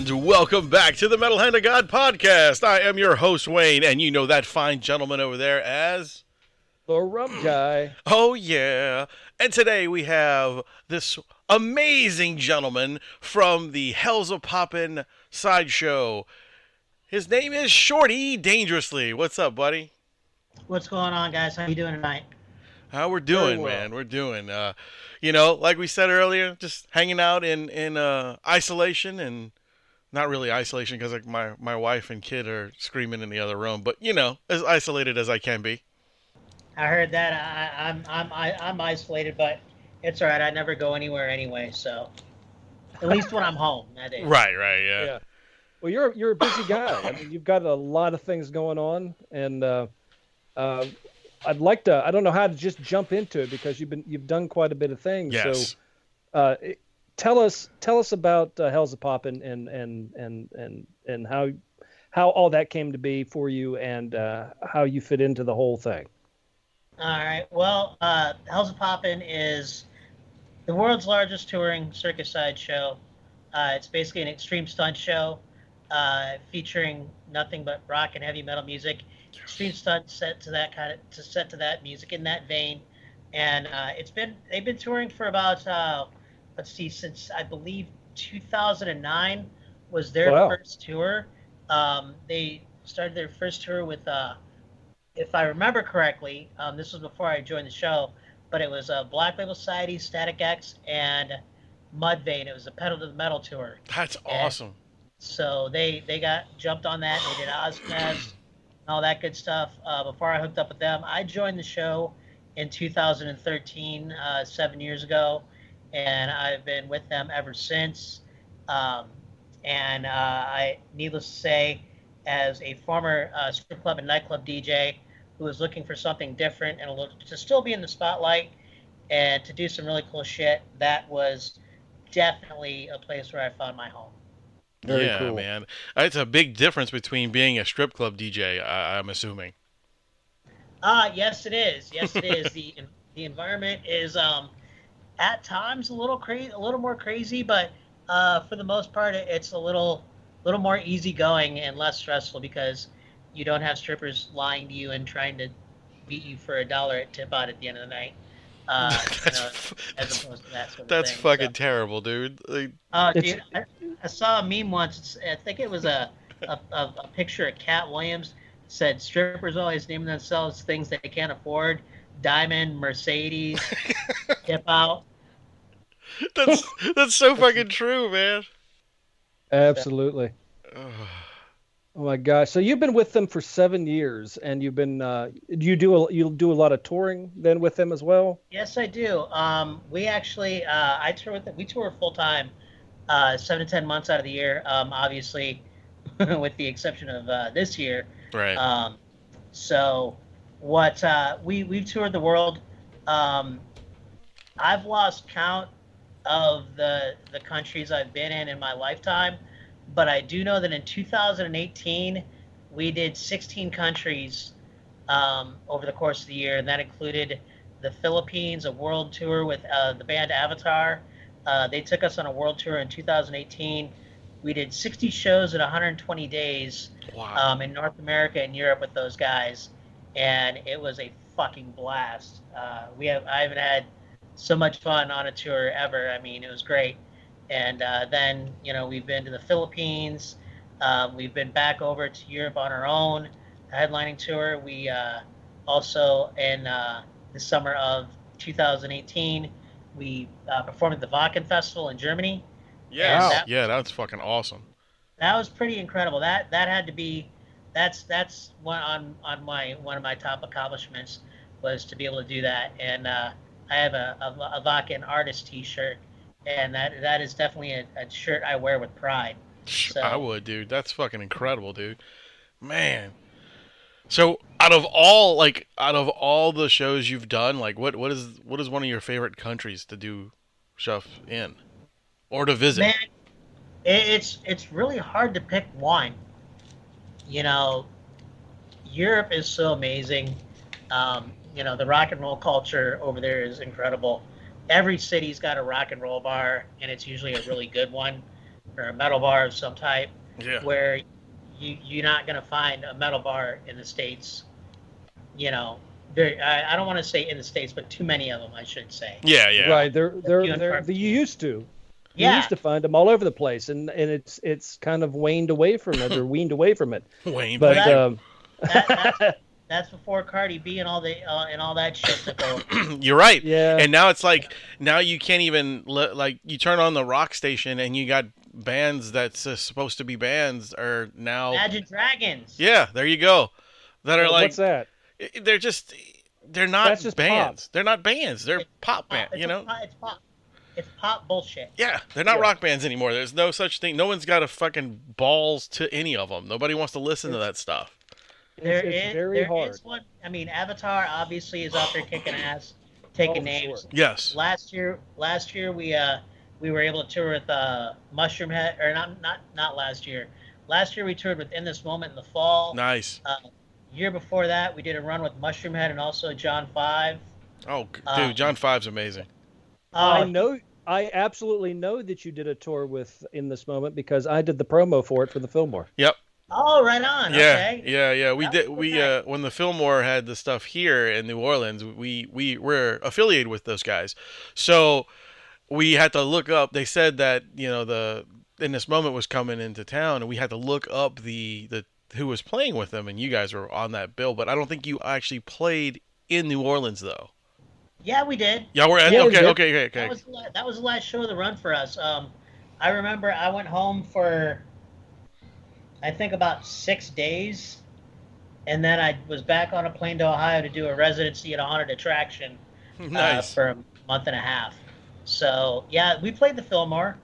And welcome back to the Metal Hand of God podcast. I am your host, Wayne, and you know that fine gentleman over there as. The rum guy. Oh, yeah. And today we have this amazing gentleman from the Hellzapoppin' sideshow. His name is Shorty Dangerously. What's up, buddy? What's going on, guys? How you doing tonight? How we're doing, well. man. We're doing. Uh, you know, like we said earlier, just hanging out in in uh, isolation and not really isolation because like my my wife and kid are screaming in the other room, but you know, as isolated as I can be. I heard that. I, I'm I'm I, I'm isolated, but it's all right. I never go anywhere anyway, so at least when I'm home, that is. Right, right, yeah. Yeah. Well, you're you're a busy guy. I mean, you've got a lot of things going on, and uh, uh, I'd like to. I don't know how to just jump into it because you've been you've done quite a bit of things. Yes. So, uh, it- tell us tell us about uh, Hellzapoppin' and and and and and how how all that came to be for you and uh, how you fit into the whole thing. All right. Well, uh, Hellzapoppin' is the world's largest touring circus side show. Uh, it's basically an extreme stunt show uh, featuring nothing but rock and heavy metal music. Extreme stunt set to that kind of to set to that music in that vein, and uh, it's been they've been touring for about uh, let's see since I believe 2009 was their Wow. first tour. Um, they started their first tour with uh, if I remember correctly, um, this was before I joined the show, but it was uh, Black Label Society, Static X, and Mudvayne. It was a pedal to the metal tour. That's Yeah. awesome. So they they got jumped on that. They did Ozzfest, all that good stuff. Uh, before I hooked up with them, I joined the show in 2013, uh, seven years ago, and I've been with them ever since. Um, and uh, I, needless to say, as a former uh, strip club and nightclub DJ who was looking for something different and a little, to still be in the spotlight and to do some really cool shit, that was definitely a place where I found my home. Very yeah, cool. man. It's a big difference between being a strip club DJ. I, I'm assuming. Ah, yes, it is. Yes, it is. the The environment is um, at times a little crazy, a little more crazy, but uh, for the most part, it's a little, little more easygoing and less stressful because you don't have strippers lying to you and trying to beat you for a dollar at tip out at the end of the night. Uh, you that's know, f- as that's, opposed to that sort of that's thing. fucking So- terrible, dude. Like, Oh, dude, I, I saw a meme once. I think it was a, a, a, a picture of Katt Williams. Said strippers always name themselves things they can't afford: diamond, Mercedes, hip out. that's that's so fucking true, man. Absolutely. Oh my gosh! So you've been with them for seven years, and you've been uh, you do a, you do a lot of touring then with them as well. Yes, I do. Um, we actually, uh, I tour with them. We tour full time, uh, seven to ten months out of the year. Um, obviously, with the exception of uh, this year. Right. Um, so what uh, we we've toured the world. Um, I've lost count of the the countries I've been in in my lifetime, but I do know that in 2018 we did 16 countries um, over the course of the year, and that included the Philippines, a world tour with uh, the band Avatar. Uh, they took us on a world tour in 2018. We did 60 shows in 120 days wow. um, in North America and Europe with those guys, and it was a fucking blast. Uh, we have I haven't had so much fun on a tour ever. I mean, it was great. And uh, then you know we've been to the Philippines. Um, we've been back over to Europe on our own headlining tour. We uh, also in uh, the summer of 2018 we uh, performed at the Wacken Festival in Germany. yeah. Wow. Yeah, that's fucking awesome. that was pretty incredible. That that had to be that's that's one on on my one of my top accomplishments was to be able to do that. And uh, I have a, a, a Wacken artist T-shirt, and that that is definitely a, a shirt I wear with pride. So- I would, dude. That's fucking incredible, dude. Man. So out of all like out of all the shows you've done, like what what is what is one of your favorite countries to do stuff in, or to visit? Man, it's it's really hard to pick one. You know, Europe is so amazing. Um, you know, the rock and roll culture over there is incredible. Every city's got a rock and roll bar, and it's usually a really good one, or a metal bar of some type. Yeah. Where you you're not gonna find a metal bar in the states. You know, very. I, I don't want to say in the states, but too many of them, I should say. Yeah, yeah. Right. They're they're, Few and they're, far you used to. You Yeah. used to find them all over the place, and, and it's it's kind of waned away from it or weaned away from it. Wayne. But Wayne. that- um, That, that's, that's before Cardi B and all the uh, and all that shit took over. You're right. yeah, And now it's like now you can't even li- like you turn on the rock station and you got bands that's uh, supposed to be bands are now Imagine Dragons. yeah there you go that are like what's that? they're just they're not That's just bands they're not bands they're It's pop Pop- band it's you know pop- it's pop. It's pop bullshit. yeah they're not Yeah. rock bands anymore there's no such thing no one's got a fucking balls to any of them nobody wants to listen to that stuff There It's, it's is- very there hard. is one. I mean, Avatar obviously is out there kicking ass, taking Oh, names. sure. yes Last year, last year we uh we were able to tour with uh Mushroomhead, or not not not last year. Last year we toured with In This Moment in the fall. nice Uh, year before that we did a run with Mushroomhead and also John Five. oh g- Uh, dude john five's amazing I Oh, know. I absolutely know that you did a tour with in this moment because I did the promo for it for the Fillmore. yep oh, right on. Yeah, Okay. yeah, yeah. We did. We okay. uh, when the Fillmore had the stuff here in New Orleans, we we were affiliated with those guys, so we had to look up. They said that you know the in this moment was coming into town, and we had to look up the the who was playing with them, and you guys were on that bill. But I don't think you actually played in New Orleans though. Yeah, we did. Yeah, we're at, Yeah, okay, okay, okay, okay. That was that was the last show of the run for us. Um, I remember I went home for I think about six days, and then I was back on a plane to Ohio to do a residency at a haunted attraction uh, for a month and a half. So yeah, we played the Fillmore.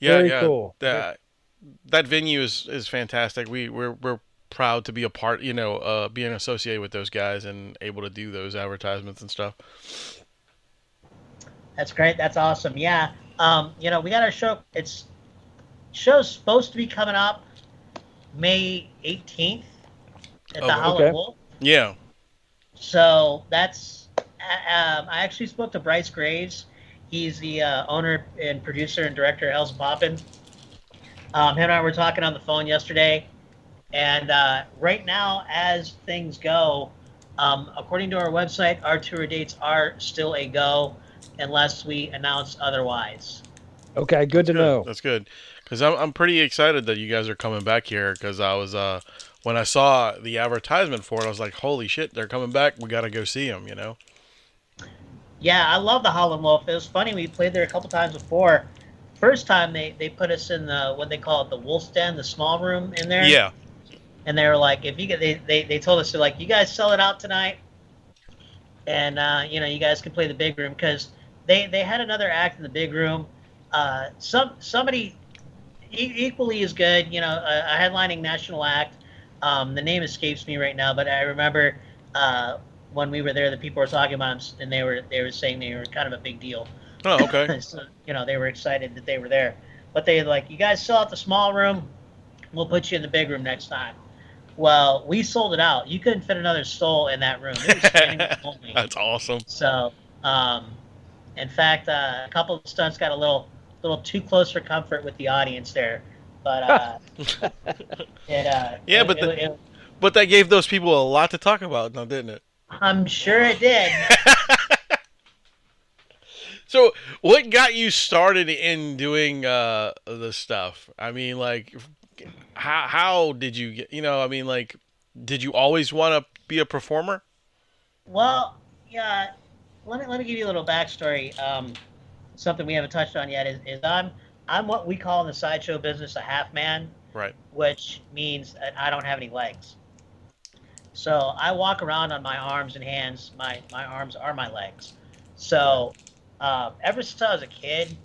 yeah, Very yeah. cool. That that venue is is fantastic. We we're we're proud to be a part, you know, uh, being associated with those guys and able to do those advertisements and stuff. That's great. That's awesome. Yeah. Um, you know, we got our show. It's show's supposed to be coming up May 18th at Oh, the Howlin' okay. Wolf. Yeah. So that's. uh, Um, I actually spoke to Bryce Graves. He's the uh, owner and producer and director of Hell's Poppin'. Um, him and I were talking on the phone yesterday, and uh, right now, as things go, um, according to our website, our tour dates are still a go, unless we announce otherwise. Okay, good to Good. know. That's good. Because I'm, I'm pretty excited that you guys are coming back here. Because I was, uh, when I saw the advertisement for it, I was like, holy shit, they're coming back. We got to go see them, you know? Yeah, I love the Howlin' Wolf. It was funny. We played there a couple times before. First time they, they put us in the what they call it the Wolf's Den, the small room in there. Yeah. and they were like, if you get, they, they, they told us, they're like, you guys sell it out tonight, and uh, you know, you guys can play the big room because they they had another act in the big room. Uh, some somebody e- equally as good, you know, a, a headlining national act. Um, the name escapes me right now, but I remember uh, when we were there, the people were talking about them, and they were they were saying they were kind of a big deal. Oh, okay. so, you know, they were excited that they were there. But they like, you guys sell out the small room, we'll put you in the big room next time. Well, we sold it out. You couldn't fit another soul in that room. It was standing room only. That's awesome. So, um, in fact, uh, a couple of stunts got a little, little too close for comfort with the audience there. But uh, it, uh, Yeah, it- but the- it- it- But that gave those people a lot to talk about, now, didn't it? I'm sure it did. So, what got you started in doing uh, the stuff? I mean, like, how how did you get? You know, I mean, like, did you always want to be a performer? Well, yeah. Let me let me give you a little backstory. Um, something we haven't touched on yet is, is I'm I'm what we call in the sideshow business a half man, Right. which means that I don't have any legs. So I walk around on my arms and hands. My my arms are my legs. So uh, ever since I was a kid,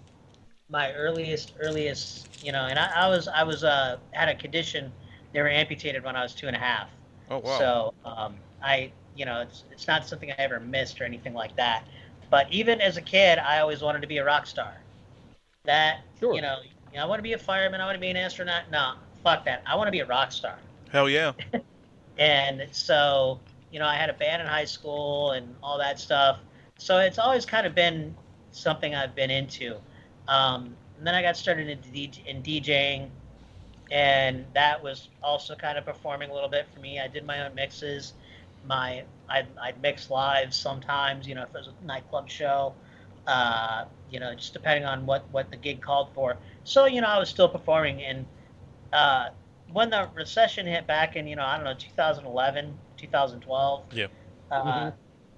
my earliest earliest you know, and I, I was I was uh, had a condition. They were amputated when I was two and a half. Oh wow. So um, I, you know, it's it's not something I ever missed or anything like that. But even as a kid, I always wanted to be a rock star. That Sure. you know, you know, I want to be a fireman. I want to be an astronaut. No, fuck that. I want to be a rock star. Hell yeah. And so, you know, I had a band in high school and all that stuff. So it's always kind of been something I've been into. Um, and then I got started in, DJ, in DJing, and that was also kind of performing a little bit for me. I did my own mixes. My I'd, I'd mix live sometimes, you know, if it was a nightclub show, uh, you know, just depending on what, what the gig called for. So, you know, I was still performing. And uh, when the recession hit back in, you know, I don't know, 2011, 2012, Yeah. uh, Mhm.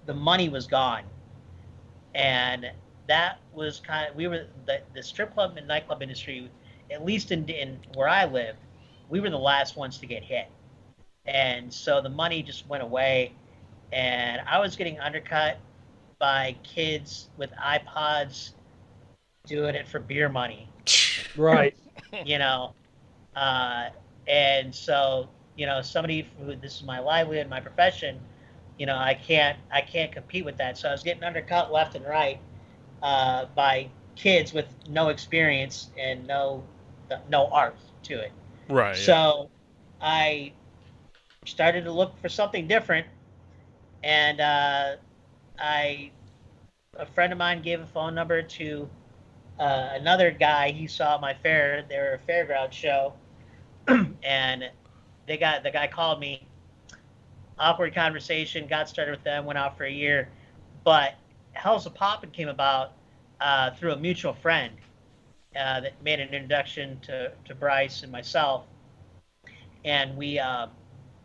the money was gone. And that was kind of, we were, the, the strip club and nightclub industry, at least in, in where I live, we were the last ones to get hit. And so the money just went away. And I was getting undercut by kids with iPods doing it for beer money Right. you know. Uh, and so, you know, somebody who this is my livelihood, my profession, you know, I can't I can't compete with that. So I was getting undercut left and right uh, by kids with no experience and no no art to it. Right. yeah. So I started to look for something different, and uh, I a friend of mine gave a phone number to uh, another guy he saw at my fair. They were a fairground show, and they got the guy called me. Awkward conversation. Got started with them. Went out for a year, but Hellzapoppin' came about uh, through a mutual friend uh, that made an introduction to, to Bryce and myself, and we uh,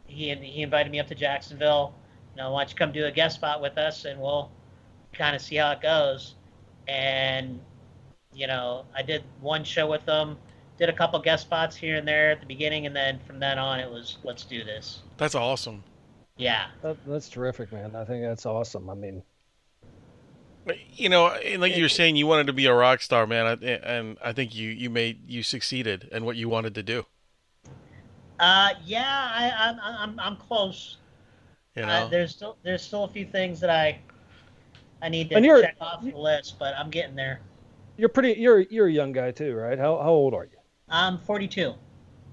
he he invited me up to Jacksonville. You know, why don't you come do a guest spot with us, and we'll kind of see how it goes. And you know, I did one show with them, did a couple guest spots here and there at the beginning, and then from then on, it was let's do this. That's awesome. Yeah, That, that's terrific, man. I think that's awesome. I mean, You know, and like you were saying, you wanted to be a rock star, man, and I think you you made you succeeded in what you wanted to do. uh, yeah, I, I'm I'm I'm close. You Uh, there's still there's still a few things that I I need to check off the list, but I'm getting there. you're pretty. You're you're a young guy too, right? How how old are you? I'm 42.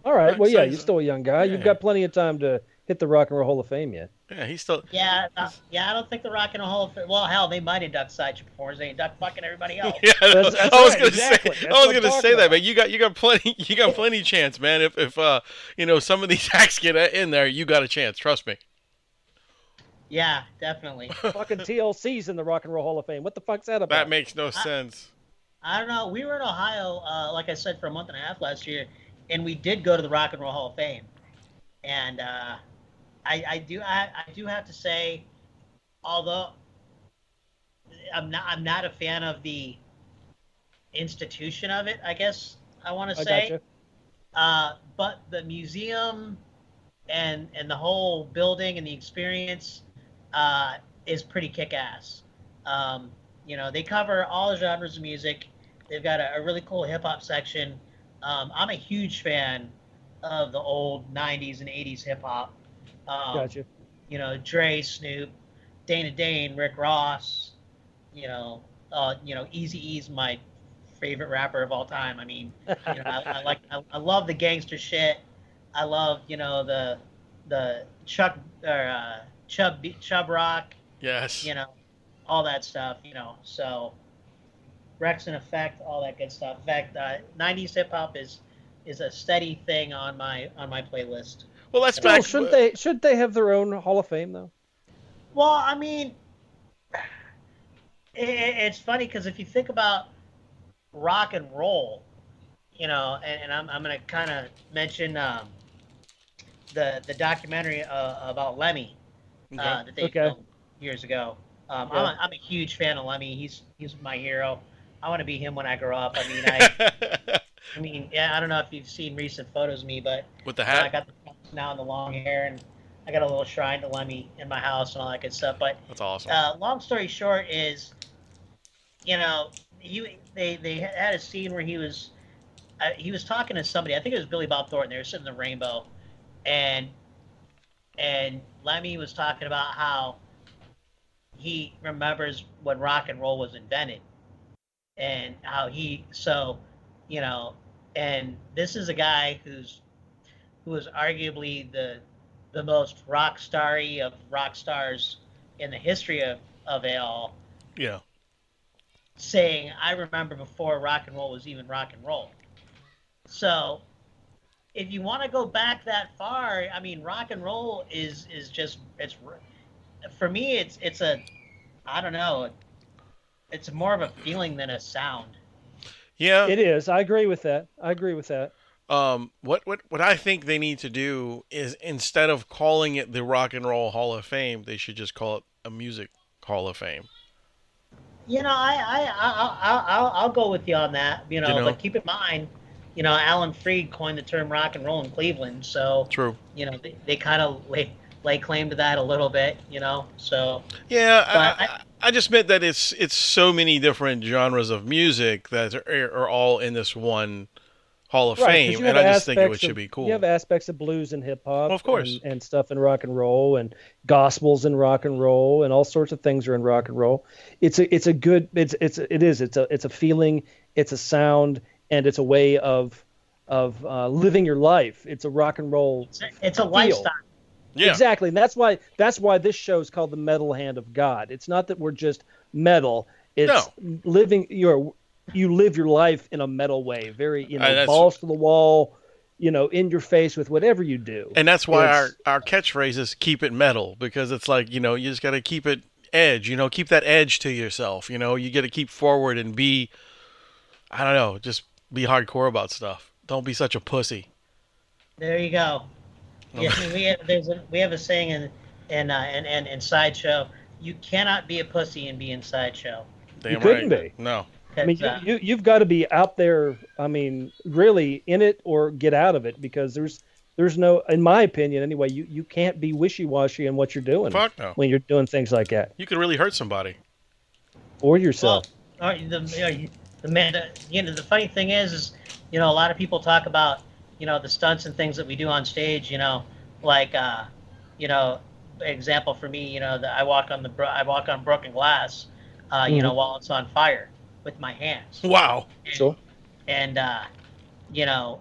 All right. Right, Well, yeah, you're still a young guy. You've yeah. got plenty of time to hit the Rock and Roll Hall of Fame yet. yeah, he's still. Yeah, uh, yeah. I don't think the Rock and Roll. Hall of Well, hell, they might induct sideshow performers. They induct fucking everybody else. Yeah, That's- that's I was right, gonna exactly. say. That's I was gonna say talking that, about. man. You got you got plenty. You got plenty chance, man. If if uh you know some of these acts get in there, you got a chance. Trust me. Yeah, definitely. Fucking TLC's in the Rock and Roll Hall of Fame. What the fuck's that about? That makes no sense. I don't know. We were in Ohio, uh, like I said, for a month and a half last year, and we did go to the Rock and Roll Hall of Fame. And uh, I, I do, I, I do have to say, although I'm not, I'm not a fan of the institution of it. I guess I want to say. gotcha. Uh, but the museum and and the whole building and the experience uh, is pretty kick-ass. Um, you know, they cover all genres of music. They've got a, a really cool hip hop section. Um, I'm a huge fan of the old '90s and '80s hip hop. Um, Gotcha. You know, Dre, Snoop, Dana Dane, Rick Ross. You know, uh, you know, Eazy-E's my favorite rapper of all time. I mean, you know, I, I like, I, I love the gangster shit. I love, you know, the the Chuck or uh, Chub Chubb Rock, Yes. you know, all that stuff, you know. So Wreckx-n-Effect, all that good stuff. In fact, uh, '90s hip hop is is a steady thing on my on my playlist. Well, that's Still, back. shouldn't they? Should they have their own Hall of Fame though? Well, I mean, it, it's funny because if you think about rock and roll, you know, and, and I'm, I'm going to kind of mention um, the the documentary uh, about Lemmy uh, that they Okay. filmed years ago. Um, I'm, a, I'm a huge fan of Lemmy. He's he's my hero. I want to be him when I grow up. I mean, I, I mean, yeah, I don't know if you've seen recent photos of me, but With the know, I got the now and the long hair, and I got a little shrine to Lemmy in my house and all that good stuff. But That's awesome. uh, long story short is, you know, he they they had a scene where he was uh, he was talking to somebody. I think it was Billy Bob Thornton. They were sitting in the rainbow, and and Lemmy was talking about how he remembers when rock and roll was invented, and how he so, you know, and this is a guy who's who was arguably the the most rock starry of rock stars in the history of of it all Yeah. saying I remember before rock and roll was even rock and roll. So if you want to go back that far, I mean rock and roll is is just it's for me it's it's a I don't know it's more of a feeling than a sound. Yeah. It is. I agree with that. I agree with that. Um, what what what I think they need to do is instead of calling it the Rock and Roll Hall of Fame, they should just call it a Music Hall of Fame. You know, I I I I I'll, I'll go with you on that. You know, You know? but keep in mind, you know, Alan Freed coined the term rock and roll in Cleveland, so True. you know they, they kind of lay lay claim to that a little bit. You know, so Yeah, But I, I, I just meant that it's it's so many different genres of music that are, are all in this one Hall of 'cause Fame, and I just think it aspects should of- be cool. You have aspects of blues and hip hop, Of course. and, and stuff in rock and roll, and gospels in rock and roll, and all sorts of things are in rock and roll. It's a it's a good it's it's it is it's a it's a feeling, it's a sound, and it's a way of of uh, living your life. It's a rock and roll it's a, it's a lifestyle. yeah, Exactly. And that's why that's why this show is called the Metal Hand of God. It's not that we're just metal. It's living your you live your life in a metal way. Very, you Uh, know, that's- balls to the wall, you know, in your face with whatever you do. and that's why our our catchphrase is "keep it metal" because it's like you know you just got to keep it edge. You know, keep that edge to yourself. You know, you got to keep forward and be, I don't know, just be hardcore about stuff. Don't be such a pussy. There you go. Yeah, we have there's a, we have a saying in in uh, in, in, in sideshow. You cannot be a pussy and be in sideshow. Damn couldn't be. No. I mean, uh, you, you you've got to be out there. I mean, really in it or get out of it because there's there's no, in my opinion, anyway. You you can't be wishy washy in what you're doing Fuck no. when you're doing things like that You could really hurt somebody. or well, yourself. uh, the, you know, you- the man, you know, the funny thing is, is you know, a lot of people talk about you know the stunts and things that we do on stage. You know, like uh, you know, example for me, you know, that I walk on the bro- I walk on broken glass, uh, you know, while it's on fire with my hands. Wow. Sure. and uh, you know,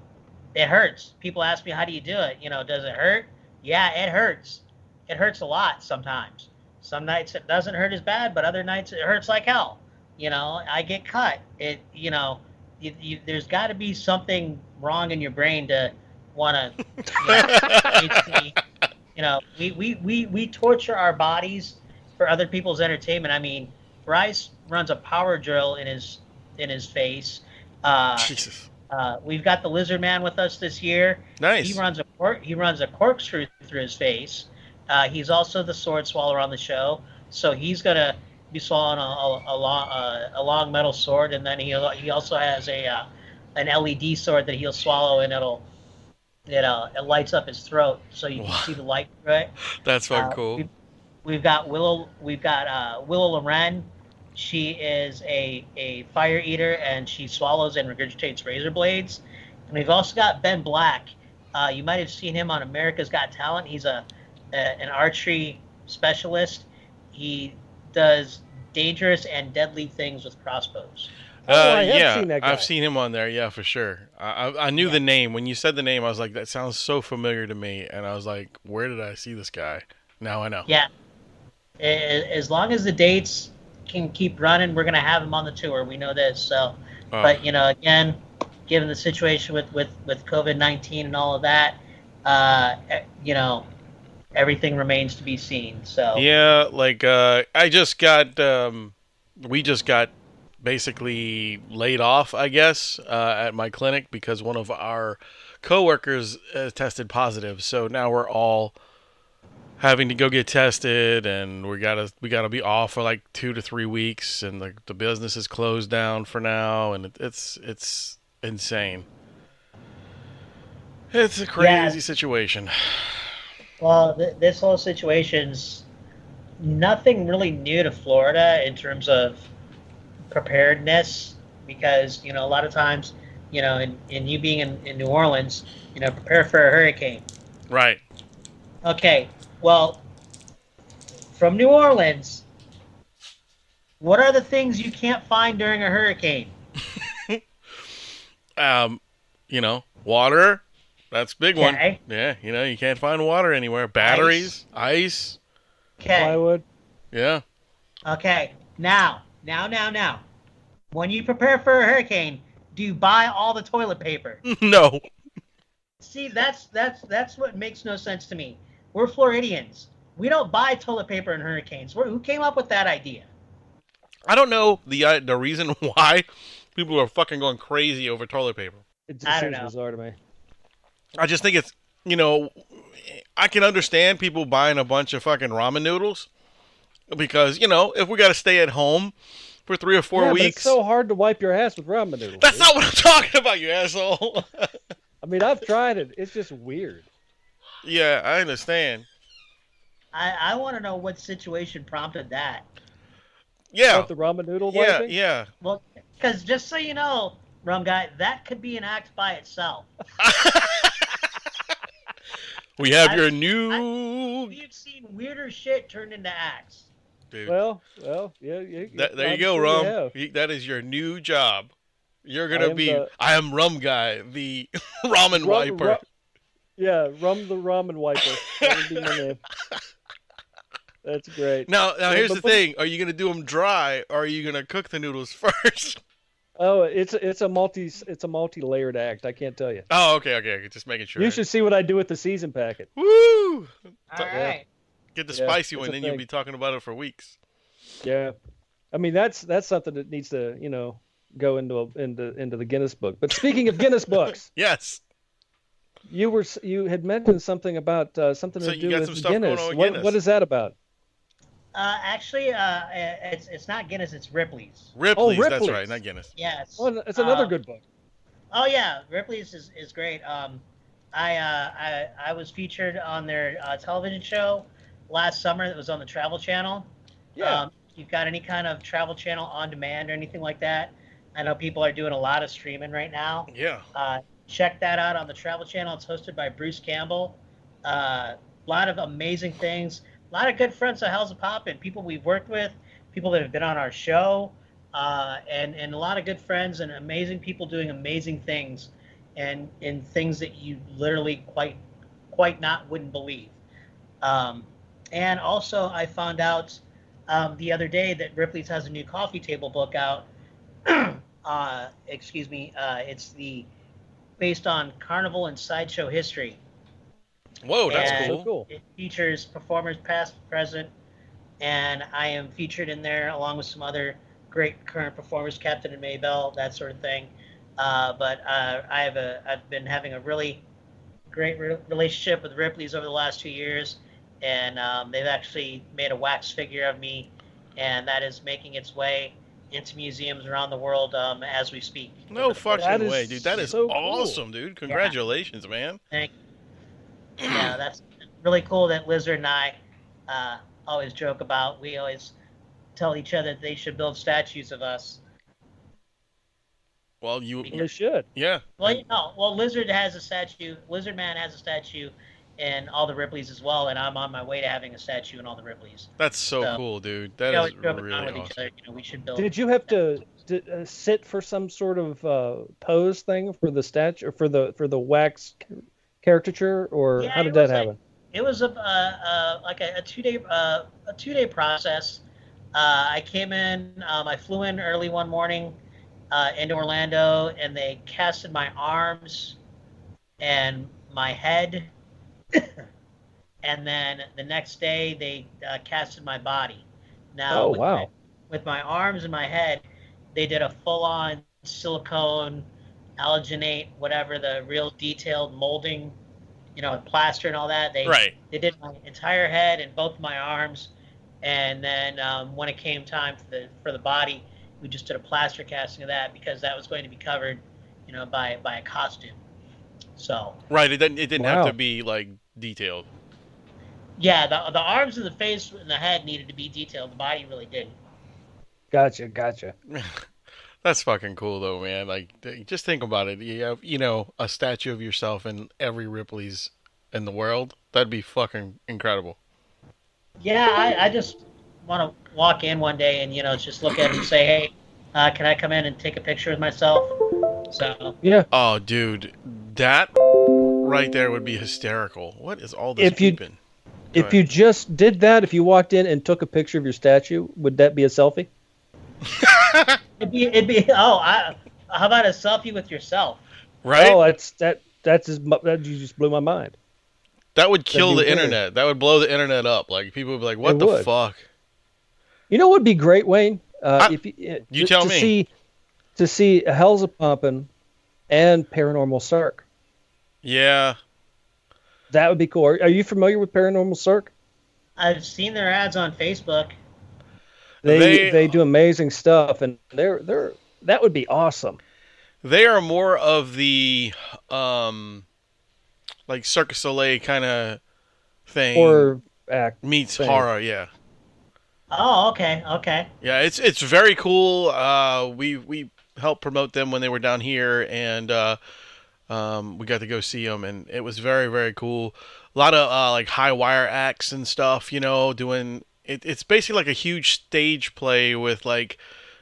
it hurts. People ask me, "How do you do it?" You know, does it hurt? Yeah, it hurts. It hurts a lot sometimes. Some nights it doesn't hurt as bad, but other nights it hurts like hell. You know, I get cut. It, you know, you, you, there's got to be something wrong in your brain to want to, you, know, you know, we, we, we, we torture our bodies for other people's entertainment. I mean, Bryce runs a power drill in his in his face. Uh, Jesus. uh, we've got the lizard man with us this year. Nice. He runs a he runs a corkscrew through his face. Uh, he's also the sword swallower on the show, so he's gonna be swallowing a, a, a long a, a long metal sword, and then he he also has a uh, an LED sword that he'll swallow, and it'll it uh it lights up his throat, so you can see the light right. That's fucking Uh, cool. We've, we've got Willow. We've got uh, Willow Loren. She is a, a fire eater and she swallows and regurgitates razor blades. And we've also got Ben Black. Uh, you might have seen him on America's Got Talent. He's a, a an archery specialist. He does dangerous and deadly things with crossbows. Oh, Uh, I have yeah, seen that guy. I've seen him on there. Yeah, for sure. I I, I knew the name when you said the name. I was like, that sounds so familiar to me, and I was like, where did I see this guy? Now I know. Yeah. As long as the dates can keep running, we're gonna have him on the tour. We know this. So. Oh, but you know again given the situation with with with covid-19 and all of that uh eh, you know everything remains to be seen so yeah, like uh, I just got, um, we just got basically laid off, I guess, uh, at my clinic because one of our coworkers uh, tested positive. So now we're all having to go get tested, and we gotta we gotta be off for like two to three weeks, and the the business is closed down for now, and it, it's it's insane. It's a crazy situation. Well th- this whole situation's nothing really new to florida in terms of preparedness because you know a lot of times you know in, in you being in, in new orleans you know prepare for a hurricane Right. Okay, Well, from New Orleans, what are the things you can't find during a hurricane? Um, you know, water. That's a big one. Okay. Yeah, you know, you can't find water anywhere. Batteries, ice. Okay. Plywood. Yeah. Okay. Now, now, now, now. When you prepare for a hurricane, do you buy all the toilet paper? no. See, that's that's that's what makes no sense to me. We're Floridians. We don't buy toilet paper in hurricanes. We're, who came up with that idea? I don't know the uh, the reason why people are fucking going crazy over toilet paper. It I don't seems know. bizarre to me. I just think it's you know, I can understand people buying a bunch of fucking ramen noodles because you know if we got to stay at home for three or four yeah, weeks. it's so hard to wipe your ass with ramen noodles. That's dude. not what I'm talking about, you asshole. I mean, I've tried it. It's just weird. yeah, I understand. I, I want to know what situation prompted that. Yeah, What, the ramen noodle yeah, wiping? yeah. Well, because just so you know, rum guy, that could be an act by itself. We have I- your new We've seen weirder shit turned into acts. dude. Well, well, yeah, yeah. That, there you go, Rum. have. He- That is your new job. You're gonna am be. the- I am Rum Guy, the ramen Rum- wiper. ru- yeah, rum the ramen wiper. That would be my name. That's great. Now, now Yeah, here's but the thing: Are you gonna do them dry, or are you gonna cook the noodles first? Oh, it's it's a multi it's a multi layered act. I can't tell you. Oh, okay, okay, okay. Just making sure. You should see what I do with the season packet. Woo! All Yeah. right. Get the Yeah, spicy one, a then you'll be talking about it for weeks. Yeah, I mean that's that's something that needs to you know go into a, into into the Guinness book. But speaking of Guinness books, Yes. you were you had mentioned something about uh, something So to you do got with some stuff going Guinness. on with What, Guinness. what is that about? Uh, actually, uh, it's it's not Guinness, it's Ripley's. Ripley's, that's Ripley's. right, not Guinness. Yes. Oh, it's another Uh, good book. Oh yeah, Ripley's is, is great. Um, I, uh, I I was featured on their uh, television show last summer. That was on the Travel Channel. Yeah, Um, you've got any kind of Travel Channel on demand or anything like that, I know people are doing a lot of streaming right now. Yeah. Uh, check that out on the Travel Channel. It's hosted by Bruce Campbell. A uh, lot of amazing things. A lot of good friends of Hellzapoppin'. People we've worked with, people that have been on our show, uh, and and a lot of good friends and amazing people doing amazing things, and and things that you literally quite quite not wouldn't believe. Um, and also, I found out um, the other day that Ripley's has a new coffee table book out. uh, excuse me. Uh, it's the based on carnival and sideshow history. Whoa, that's And- cool. Cool. It features performers past, present, and I am featured in there along with some other great current performers, Captain and Maybell, that sort of thing. Uh, but uh, I have a I've been having a really great re- relationship with Ripley's over the last two years, and um, they've actually made a wax figure of me, and that is making its way into museums around the world um, as we speak. No That fucking way, dude. That is so cool. awesome, dude. Congratulations, man. Thank yeah, that's really cool that Lizard and I uh, always joke about. We always tell each other that they should build statues of us. Well, you, Well, they should. yeah. Well, you know, well, Lizard has a statue. Lizard Man has a statue in all the Ripleys as well, and I'm on my way to having a statue in all the Ripleys. That's so So, cool, dude. we That always is joke really awesome. other. You know, we should build. Did you have to, to uh, sit for some sort of uh, pose thing for the statue or for the for the wax ca- caricature, or Yeah, how did that like- happen? It was a uh, uh, like a, a two day uh, a two day process. Uh, I came in. Um, I flew in early one morning uh, into Orlando, and they casted my arms and my head. and then the next day, they uh, casted my body. Now, Oh, with wow. my, with my arms and my head, they did a full on silicone, alginate, whatever the real detailed molding, you know, plaster and all that. They Right. they did my entire head and both my arms, and then um, when it came time for the for the body, we just did a plaster casting of that because that was going to be covered, you know, by by a costume. So Right. It didn't. It didn't have to be like detailed. yeah, the the arms and the face and the head needed to be detailed. The body really didn't. Gotcha, gotcha. That's fucking cool, though, man. Like, just think about it. You have, you know, a statue of yourself in every Ripley's in the world. That'd be fucking incredible. Yeah, I, I just want to walk in one day and you know just look at it and say, hey, uh, can I come in and take a picture of myself? So Yeah. Oh, dude, that right there would be hysterical. What is all this If you- beeping? If you just did that, if you walked in and took a picture of your statue, would that be a selfie? It'd be it'd be oh, I, how about a selfie with yourself? right, Oh, that's that. That's just, that you just blew my mind. that would kill be the weird. internet. That would blow the internet up. Like people would be like, "What It the would. fuck?" You know what would be great, Wayne? Uh, I- if you, uh, you to, tell to me. See, to see Hellzapoppin' and Paranormal Cirque. Yeah, That would be cool. Are, are you familiar with Paranormal Cirque? I've seen their ads on Facebook. They, They- they do amazing stuff, and they're they're that would be awesome. they are more of the um, like Circus Soleil kind of thing. Or act. meets thing. horror. Yeah, Oh, okay, okay. yeah. It's it's very cool. Uh, we we helped promote them when they were down here, and uh, um, we got to go see them, and it was very very cool. A lot of uh, like high wire acts and stuff. You know, doing it, it's basically like a huge stage play with like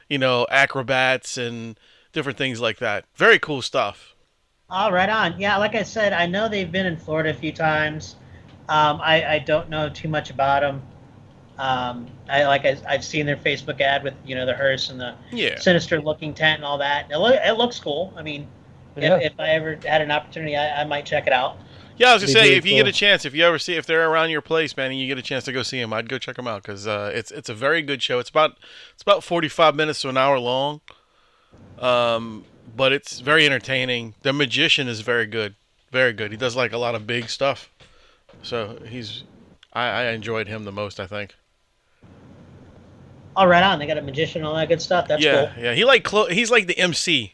you know acrobats and different things like that. Very cool stuff. All right on. Yeah, like I said, I know they've been in Florida a few times. Um, I, I don't know too much about them. Um, I like I, I've seen their Facebook ad with you know the hearse and the Yeah. sinister looking tent and all that. It, look, it looks cool. I mean, Yeah. if, if I ever had an opportunity, I, I might check it out. Yeah, I was gonna say if you get a chance, if you ever see if they're around your place, man, and you get a chance to go see them, I'd go check them out because uh, it's it's a very good show. It's about it's about forty five minutes to an hour long, um, but it's very entertaining. The magician is very good, very good. He does like a lot of big stuff, so he's I, I enjoyed him the most. I think. All right, on. They got a magician and all that good stuff. That's yeah, cool. yeah. He like clo- he's like the MC.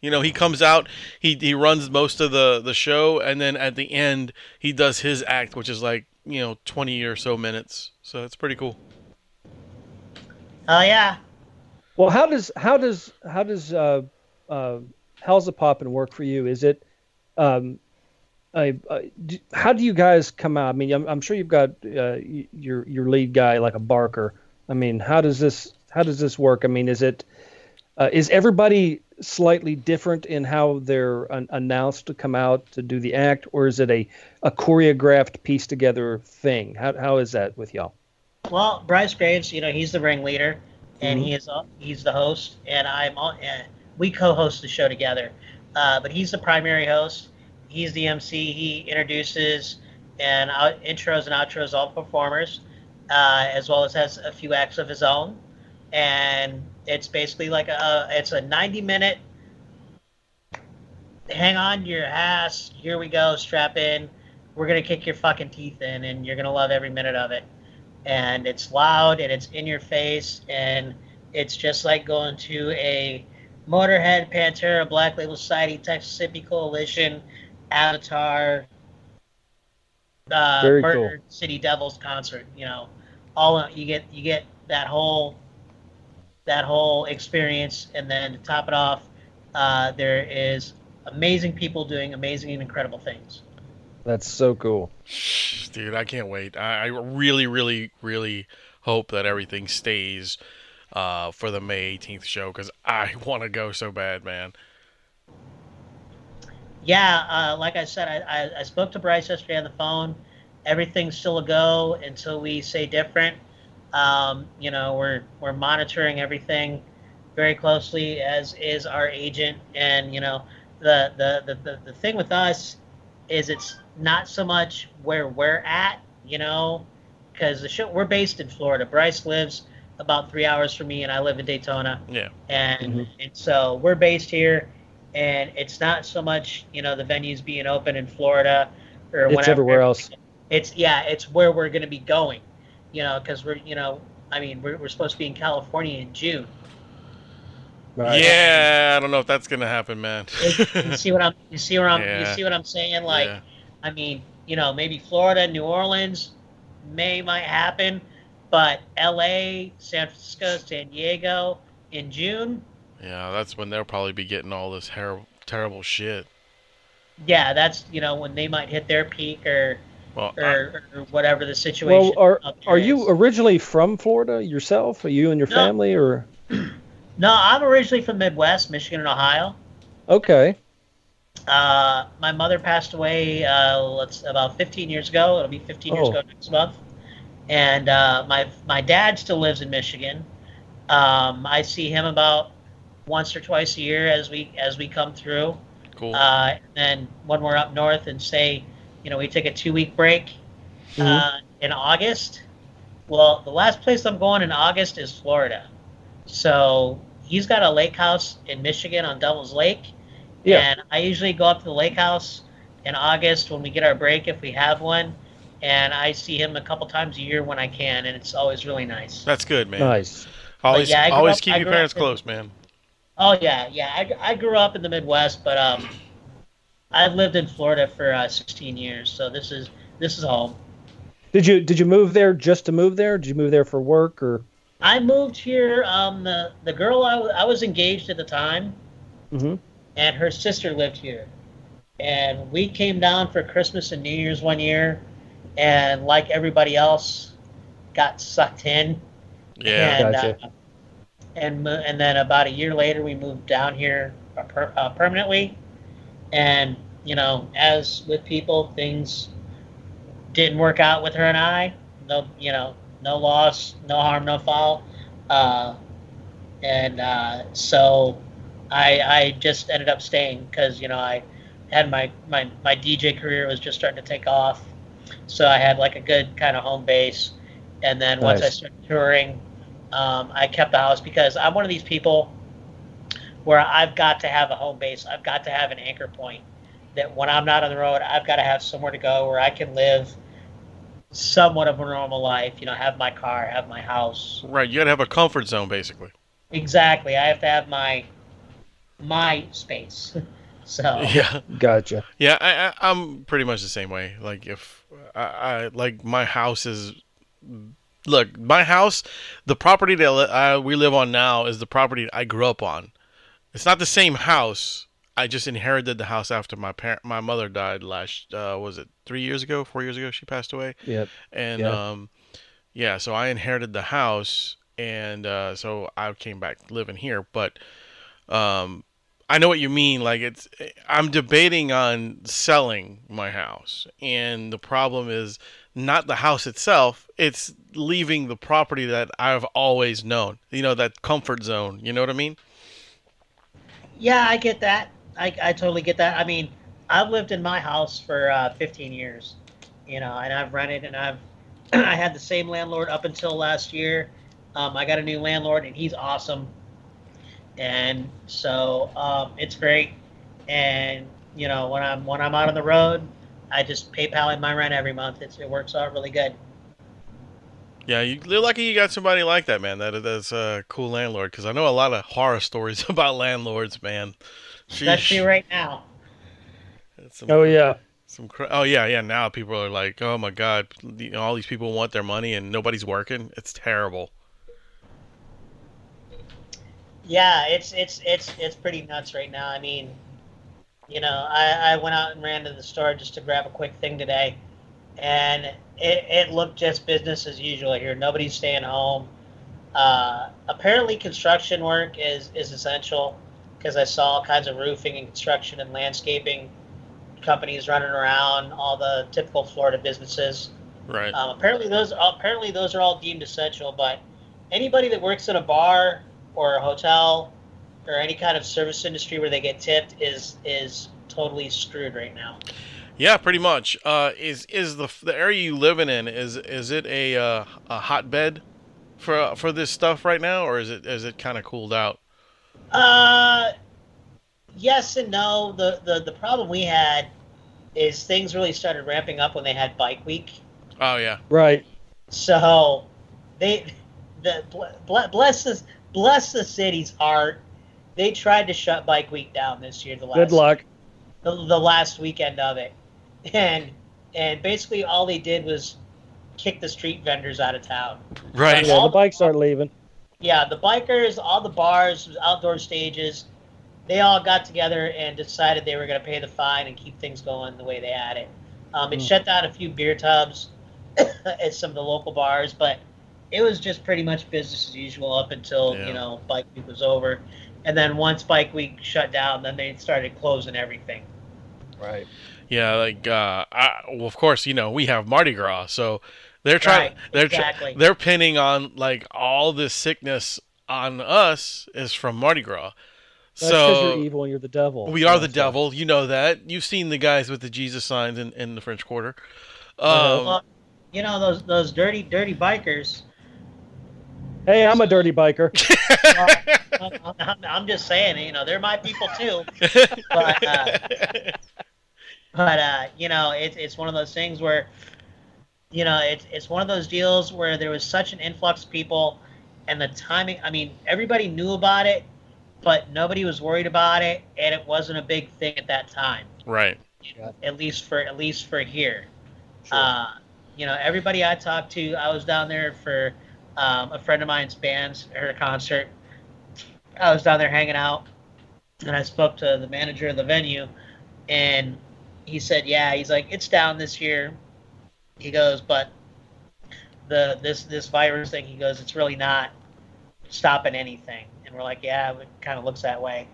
You know, he comes out, he he runs most of the the show, and then at the end he does his act, which is like you know twenty or so minutes. So it's pretty cool. Oh yeah. Well, how does how does how does uh, uh, Hellzapoppin' work for you? Is it um, I, I, d- how do you guys come out? I mean, I'm, I'm sure you've got uh, your your lead guy like a Barker. I mean, how does this how does this work? I mean, is it uh, is everybody slightly different in how they're an- announced to come out to do the act, or is it a a choreographed piece together thing? How how is that with y'all? Well, Bryce Graves, you know, he's the ringleader, and Mhm. he is uh, he's the host, and I'm all, uh, we co-host the show together. Uh, but he's the primary host. He's the MC. He introduces and out, intros and outros all performers, uh, as well as has a few acts of his own. And it's basically like a it's a 90 minute. Hang on to your ass. Here we go. Strap in. We're gonna kick your fucking teeth in, and you're gonna love every minute of it and it's loud and it's in your face and it's just like going to a Motorhead, Pantera, Black Label Society, Texas Hippie Coalition, Avatar, uh, Murder City Devils concert. You know, all you get you get that whole that whole experience, and then to top it off, uh, there is amazing people doing amazing and incredible things. That's so cool. Dude, I can't wait. I, I really, really, really hope that everything stays uh, for the May 18th show because I want to go so bad, man. Yeah, uh, like I said, I, I, I spoke to Bryce yesterday on the phone. Everything's still a go until we say different. Um, you know, we're we're monitoring everything very closely, as is our agent. And you know, the the the, the, the thing with us is it's not so much where we're at, you know, because the show we're based in Florida. Bryce lives about three hours from me, and I live in Daytona Yeah. and Mhm. and so we're based here, and it's not so much you know the venues being open in Florida or It's whenever. everywhere else. It's yeah, it's where we're going to be going, you know, because we're you know I mean we're, we're supposed to be in California in June. Right. Yeah, I don't know if that's going to happen, man. You see what I'm you see what I'm Yeah. you see what I'm saying? Like Yeah. I mean you know maybe Florida, New Orleans, May might happen, but L.A., San Francisco, San Diego in June. Yeah, that's when they'll probably be getting all this her- terrible shit. yeah, that's you know when they might hit their peak or Well, or, or whatever the situation. Well, are up there are you originally from Florida yourself? Are you and your No. family, or No, I'm originally from Midwest, Michigan and Ohio. okay? Uh, my mother passed away. Uh, let's about 15 years ago. It'll be 15 years Oh. ago next month. And uh, my my dad still lives in Michigan. Um, I see him about once or twice a year as we as we come through. cool. Uh, and then when we're up north and say, you know, we take a two week break Mhm. uh, in August. Well, the last place I'm going in August is Florida. So he's got a lake house in Michigan on Devil's Lake. Yeah. And I usually go up to the lake house in August when we get our break, if we have one. And I see him a couple times a year when I can, and it's always really nice. That's good, man. Nice. Always, yeah, always up- keep your parents in- close, man. Oh yeah, yeah. I, I grew up in the Midwest, but um, I've lived in Florida for uh, 16 years, so this is this is home. Did you did you move there just to move there? Did you move there for work or? I moved here. Um, the the girl I, w- I was engaged at the time, hmm and her sister lived here, and we came down for Christmas and New Year's one year, and like everybody else, got sucked in. Yeah. And, Gotcha. uh, and mo- and then about a year later, we moved down here uh, per, uh, permanently. And you know, as with people, things didn't work out with her and I. No, you know, no loss, no harm, no foul. Uh, and uh, so I I just ended up staying because you know I had my, my my DJ career was just starting to take off, so I had like a good kind of home base. And then once I started touring, um, I kept the house because I'm one of these people where I've got to have a home base. I've got to have an anchor point that when I'm not on the road, I've got to have somewhere to go where I can live somewhat of a normal life. You know, have my car, have my house. Right. You gotta have a comfort zone, basically. Exactly. I have to have my my space. so Yeah. Gotcha. Yeah. I, I, I'm pretty much the same way. Like if I, I like my house is. Look, my house, the property that I, we live on now is the property I grew up on. It's not the same house. I just inherited the house after my parent, my mother died last. Uh, was it three years ago? Four years ago? She passed away. Yep. and Yeah. um yeah so i inherited the house and uh so i came back living here but um i know what you mean like it's i'm debating on selling my house and the problem is not the house itself it's leaving the property that i've always known you know that comfort zone you know what i mean yeah, I get that. I, I totally get that. I mean, I've lived in my house for uh, 15 years, you know, and I've rented and I've I had the same landlord up until last year. Um, I got a new landlord and he's awesome, and so um, it's great. And you know, when I'm when I'm out on the road, I just PayPal in my rent every month. It's, it works out really good. Yeah you, you're lucky you got somebody like that man that that's a cool landlord because i know a lot of horror stories about landlords man That's you right now. Some- Oh yeah. Some cra- oh yeah yeah now people are like oh my god you know, all these people want their money and nobody's working it's terrible Yeah, it's it's it's it's pretty nuts right now. I mean, you know, I, I went out and ran to the store just to grab a quick thing today, and it, it looked just business as usual here. Nobody's staying home. Uh, apparently, construction work is is essential because I saw all kinds of roofing and construction and landscaping companies running around, all the typical Florida businesses. right Um, apparently those apparently those are all deemed essential, but anybody that works in a bar or a hotel or any kind of service industry where they get tipped is is totally screwed right now. Yeah pretty much uh is is the the area you living in is is it a uh, a hotbed for for this stuff right now or is it is it kind of cooled out Uh, yes and no. The, the the problem we had is things really started ramping up when they had Bike Week. oh yeah Right. So they the ble- bless the bless the city's heart. They tried to shut Bike Week down this year. The last Good luck. the, the last weekend of it, and and basically all they did was kick the street vendors out of town. right Yeah, the bikes aren't leaving. Yeah, the bikers, all the bars, outdoor stages, they all got together and decided they were going to pay the fine and keep things going the way they had it. Um, it Mm. shut down a few beer tubs at some of the local bars, but it was just pretty much business as usual up until Yeah. you know Bike Week was over, and then once Bike Week shut down, then they started closing everything. Right. Yeah, like uh, I, well, of course, you know we have Mardi Gras, so they're trying. Right, they're tr- exactly. they're pinning on like all this sickness on us is from Mardi Gras. That's because so you're evil and you're the devil. we are the so- devil. You know that. You've seen the guys with the Jesus signs in, in the French Quarter. Um, well, you know those those dirty dirty bikers. Hey, I'm a dirty biker. I'm, I'm- I'm just saying, you know, they're my people too. But, uh, But uh, you know, it's it's one of those things where, you know, it's it's one of those deals where there was such an influx of people, and the timing. I mean, everybody knew about it, but nobody was worried about it, and it wasn't a big thing at that time. right. You know, At least for at least for here. Uh, you know, everybody I talked to, I was down there for um, a friend of mine's band's her concert. I was down there hanging out, and I spoke to the manager of the venue, and he said, "Yeah, he's like, it's down this year." He goes, "But the this this virus thing," he goes, "it's really not stopping anything." And we're like, "Yeah, it kind of looks that way."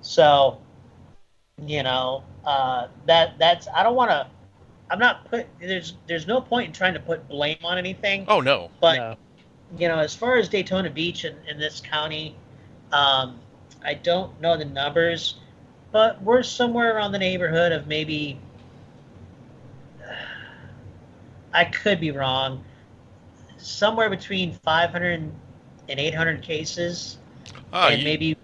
So, you know, uh, that that's I don't want to. I'm not put. There's there's no point in trying to put blame on anything. Oh no. But No. you know, as far as Daytona Beach in, in this county, um, I don't know the numbers, but we're somewhere around the neighborhood of maybe. I could be wrong. Somewhere between 500 and 800 cases, Oh, and you- maybe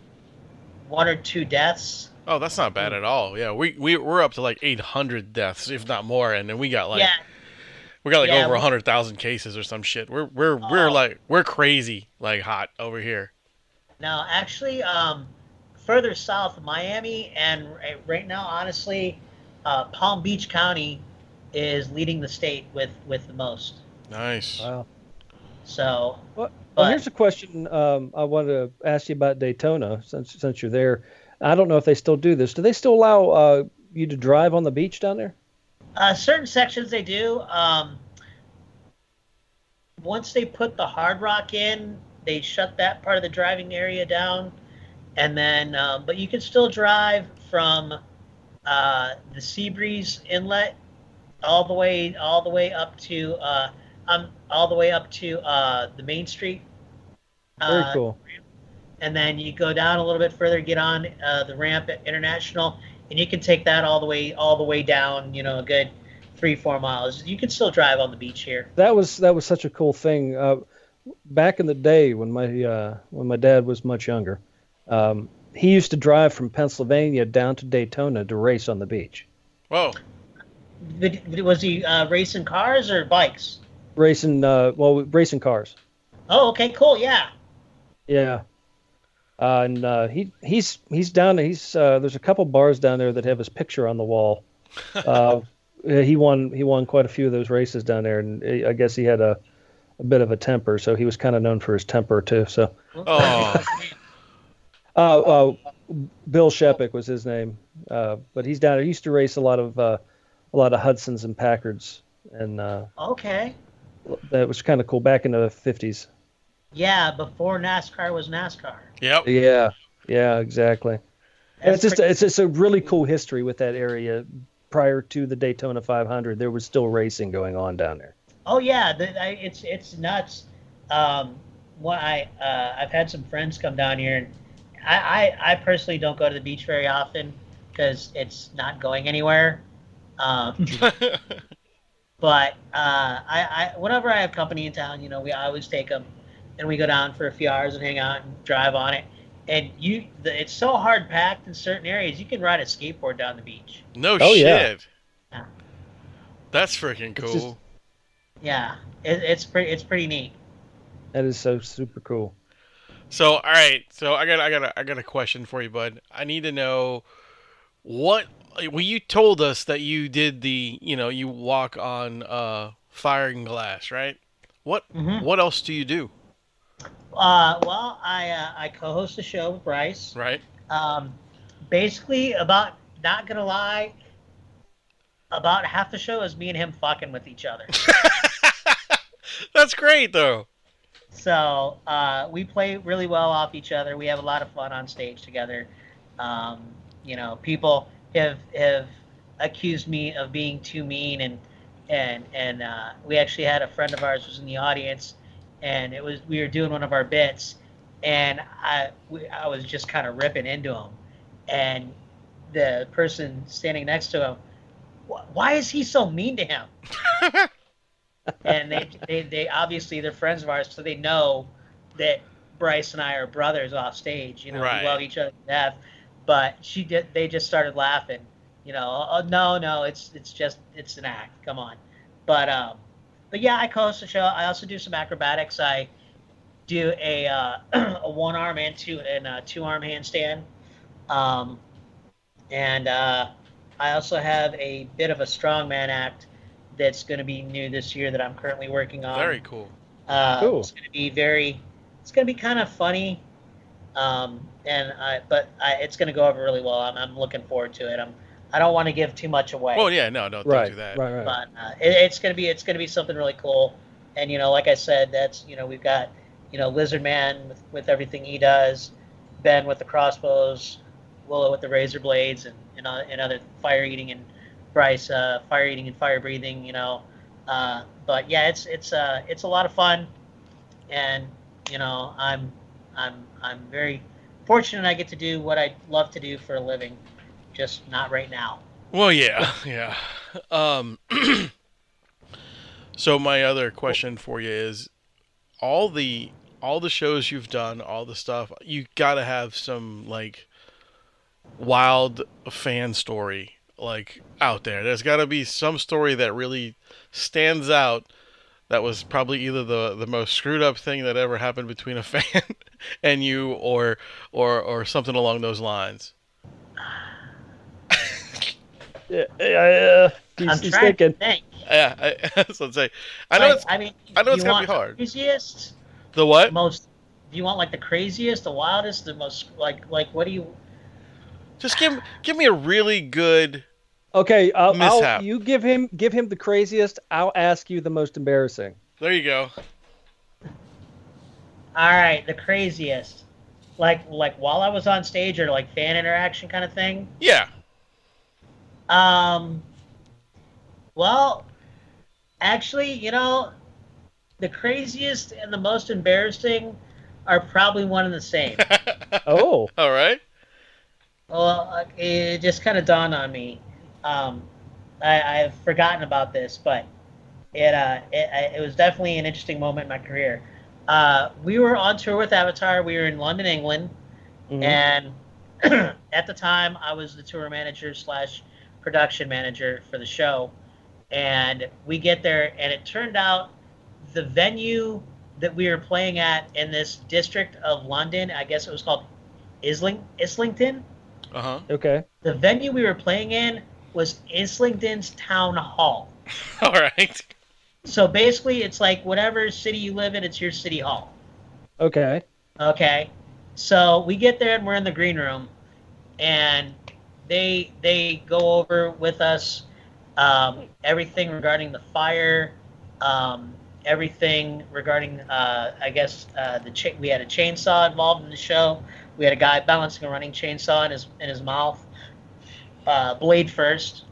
one or two deaths. oh, that's not bad at all. Yeah, we we we're up to like 800 deaths, if not more, and then we got like yeah, we got like Yeah, over 100,000 cases or some shit. We're we're we're Oh. like we're crazy like hot over here. Now, actually, um, further south, Miami, and right now, honestly, uh, Palm Beach County is leading the state with with the most. Nice. Wow. So, Well, But- well, here's a question um, I wanted to ask you about Daytona since since you're there. I don't know if they still do this. Do they still allow uh, you to drive on the beach down there? uh, certain sections they do. Um, once they put the Hard Rock in, they shut that part of the driving area down, and then, um, but you can still drive from uh, the Seabreeze Inlet all the way all the way up to uh, um, all the way up to uh, the Main Street. Very Uh, cool. and then you go down a little bit further, get on uh, the ramp at International, and you can take that all the way all the way down. You know, a good three four miles. You can still drive on the beach here. That was that was such a cool thing. Uh, back in the day when my uh, when my dad was much younger, um, he used to drive from Pennsylvania down to Daytona to race on the beach, Whoa. Was he uh, racing cars or bikes? racing uh, well racing cars. Oh, okay, cool. Yeah. Yeah. Uh, and uh, he he's he's down. He's uh, there's a couple bars down there that have his picture on the wall. Uh, he won he won quite a few of those races down there, and I guess he had a, a bit of a temper, so he was kind of known for his temper too. So, Oh. uh, uh, Bill Shepik was his name, uh, but he's down there. He used to race a lot of uh, a lot of Hudsons and Packards, and uh, Okay. that was kind of cool back in the fifties. Yeah, before NASCAR was NASCAR. Yep. Yeah, yeah, exactly. And it's That's just it's just a really cool history with that area. Prior to the Daytona 500, there was still racing going on down there. Oh yeah, the, I, it's it's nuts. Um, what I uh, I've had some friends come down here, and I, I, I personally don't go to the beach very often because it's not going anywhere. Um, but uh, I, I whenever I have company in town, you know, we I always take them, and we go down for a few hours and hang out and drive on it. And you, the, it's so hard packed in certain areas. You can ride a skateboard down the beach. no Oh, shit. yeah. Yeah. That's freaking It's cool. just- Yeah, it, it's pretty it's pretty neat. That is so super cool. So, all right. So, I got, I got, a, I got a question for you, bud. I need to know what. Well, you told us that you did the, you know, you walk on uh, firing glass, right? What, Mhm. what else do you do, Uh, well, I uh, I co-host a show with Bryce. right? Um, basically, about not gonna lie, about half the show is me and him fucking with each other. That's great though. So uh, we play really well off each other. We have a lot of fun on stage together. Um, you know, people have have accused me of being too mean, and and and uh, we actually had a friend of ours was in the audience, and it was we were doing one of our bits, and I we, I was just kind of ripping into him, and the person standing next to him, why is he so mean to him? and they, they they obviously they're friends of ours, so they know that Bryce and I are brothers off stage. You know, Right. we love each other to death. But she did. They just started laughing. You know, oh, no, no, it's it's just it's an act. Come on. But um, but yeah, I co-host the show. I also do some acrobatics. I do a uh, a one arm and two and a two arm handstand. Um, and uh, I also have a bit of a strongman act that's going to be new this year that I'm currently working on. Very cool. Uh, Cool. It's going to be very. It's going to be kind of funny, um, and I, but I, it's going to go over really well. I'm, I'm looking forward to it. I'm. I don't want to give too much away, Well, yeah, no, no, don't right, do that. right, right. but uh, it, it's going to be it's going to be something really cool. And you know, like I said, that's you know we've got you know Lizard Man with, with everything he does, Ben with the crossbows, Willow with the razor blades, and and, uh, and other fire eating and Bryce uh, fire eating and fire breathing. You know, uh, but yeah, it's it's uh, it's a lot of fun, and you know I'm I'm I'm very fortunate I get to do what I love to do for a living, just not right now. Well, yeah, yeah. Um, so my other question for you is, all the all the shows you've done, all the stuff, you gotta have some like wild fan story like out there. There's gotta be some story that really stands out. That was probably either the the most screwed up thing that ever happened between a fan and you, or or or something along those lines. Yeah, yeah, he's, I'm he's trying thinking. to think. Yeah, I, that's what I'm saying. I know Like, it's I mean, I know it's gonna be hard. The craziest, the what? most. Do you want like the craziest, the wildest, the most like like what do you? Just give give me a really good. Okay, I'll, Mishap. I'll, you give him give him the craziest. I'll ask you the most embarrassing. There you go. All right, the craziest, like like while I was on stage or like fan interaction kind of thing. Yeah. Um. Well, actually, you know, the craziest and the most embarrassing are probably one and the same. Oh, All right. Well, it just kind of dawned on me. Um, I, I've forgotten about this, but it, uh, it it was definitely an interesting moment in my career. Uh, we were on tour with Avatar. We were in London, England, mhm. and at the time, I was the tour manager slash production manager for the show. And we get there, and it turned out the venue that we were playing at in this district of London, I guess it was called Isling Islington Uh huh. okay. the venue we were playing in was Islington's town hall. All right. So basically, it's like whatever city you live in, it's your city hall. Okay. Okay. So we get there and we're in the green room, and they they go over with us um, everything regarding the fire, um, everything regarding uh, I guess uh, the cha- we had a chainsaw involved in the show. We had a guy balancing a running chainsaw in his in his mouth, uh, blade first.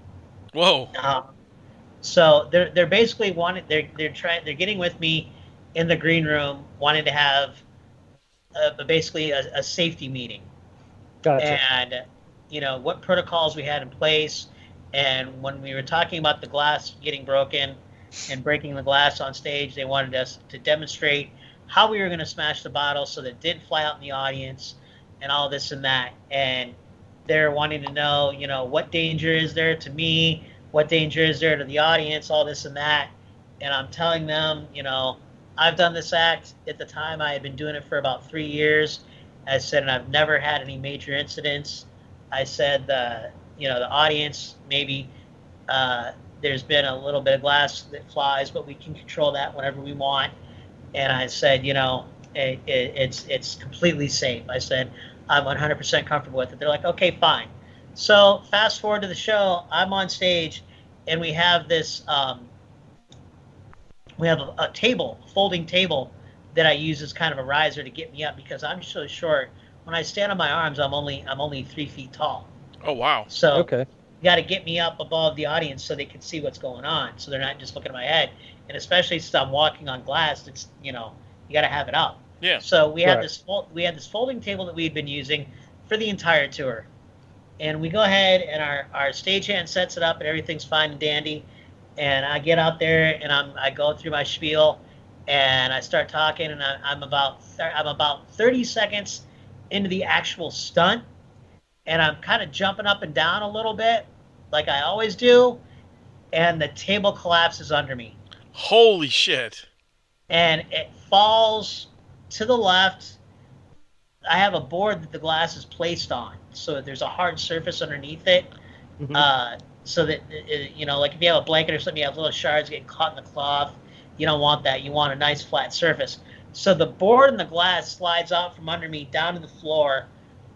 Whoa. Um, so they're they're basically wanting they're they're trying they're getting with me in the green room, wanting to have a, basically a, a safety meeting Gotcha. and you know what protocols we had in place. And when we were talking about the glass getting broken and breaking the glass on stage, they wanted us to demonstrate how we were going to smash the bottle so that it didn't fly out in the audience and all this and that. And they're wanting to know, you know, what danger is there to me? What danger is there to the audience? All this and that. And I'm telling them, you know, I've done this act at the time. I had been doing it for about three years. I said, and I've never had any major incidents. I said, the, you know, the audience maybe uh, there's been a little bit of glass that flies, but we can control that whenever we want. And I said, you know, it, it, it's it's completely safe. I said, I'm 100% comfortable with it. They're like, okay, fine. So fast forward to the show. I'm on stage, and we have this um, we have a, a table, folding table that I use as kind of a riser to get me up because I'm so short. When I stand on my arms, I'm only I'm only three feet tall. Oh wow. So Okay. you got to get me up above the audience so they can see what's going on, so they're not just looking at my head. And especially since I'm walking on glass, it's you know you got to have it up. Yeah. So we had Right. this we had this folding table that we had been using for the entire tour, and we go ahead and our our stagehand sets it up and everything's fine and dandy, and I get out there and I'm I go through my spiel, and I start talking and I, I'm about thir- I'm about 30 seconds into the actual stunt, and I'm kind of jumping up and down a little bit, like I always do, and the table collapses under me Holy shit. and it falls to the left. I have a board that the glass is placed on, so there's a hard surface underneath it. Mhm. Uh, so that it- you know, like if you have a blanket or something, you have little shards getting caught in the cloth. You don't want that. You want a nice flat surface. So the board and the glass slides out from under me down to the floor.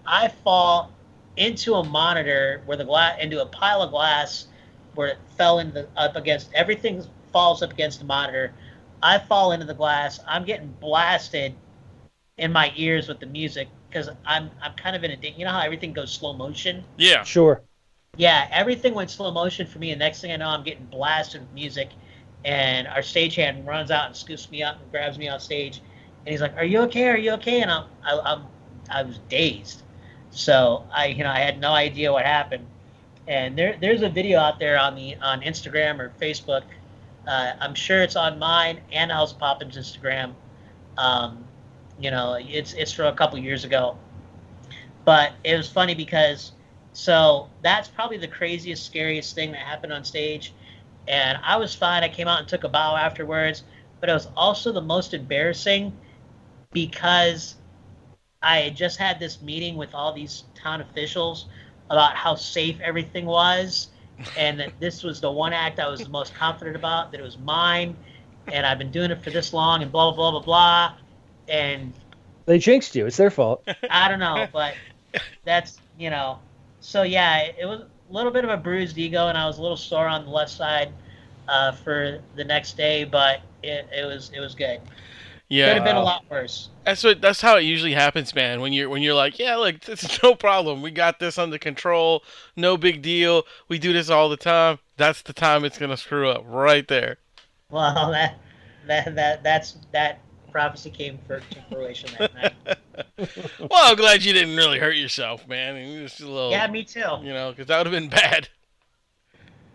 I fall into a monitor where the glass into a pile of glass where it fell into the, up against everything falls up against the monitor. I fall into the glass. I'm getting blasted in my ears with the music because I'm I'm kind of in a da- you know how everything goes slow motion. Yeah. Sure. Yeah, everything went slow motion for me, and next thing I know, I'm getting blasted with music, and our stagehand runs out and scoops me up and grabs me off stage, and he's like, "Are you okay? Are you okay?" And I'm I, I'm I was dazed, so I you know I had no idea what happened, and there there's a video out there on the on Instagram or Facebook, uh, I'm sure it's on mine and Hellzapoppin's Instagram, um, you know it's it's from a couple years ago, but it was funny because so that's probably the craziest, scariest thing that happened on stage. And I was fine. I came out and took a bow afterwards. But it was also the most embarrassing because I had just had this meeting with all these town officials about how safe everything was. And that this was the one act I was the most confident about, that it was mine. And I've been doing it for this long and blah, blah, blah, blah, blah. And They jinxed you. It's their fault. I don't know, but that's you know. So yeah, it was a little bit of a bruised ego, and I was a little sore on the left side uh, for the next day, but it, it was it was good. Yeah, could have been a lot worse. That's what that's how it usually happens, man. When you're when you're like, yeah, look, this is no problem. We got this under control. No big deal. We do this all the time. That's the time it's gonna screw up right there. Well, that that that that's that prophecy came for, to fruition that night. Well, I'm glad you didn't really hurt yourself, man. And you just a little, Yeah, me too. you know, because that would have been bad.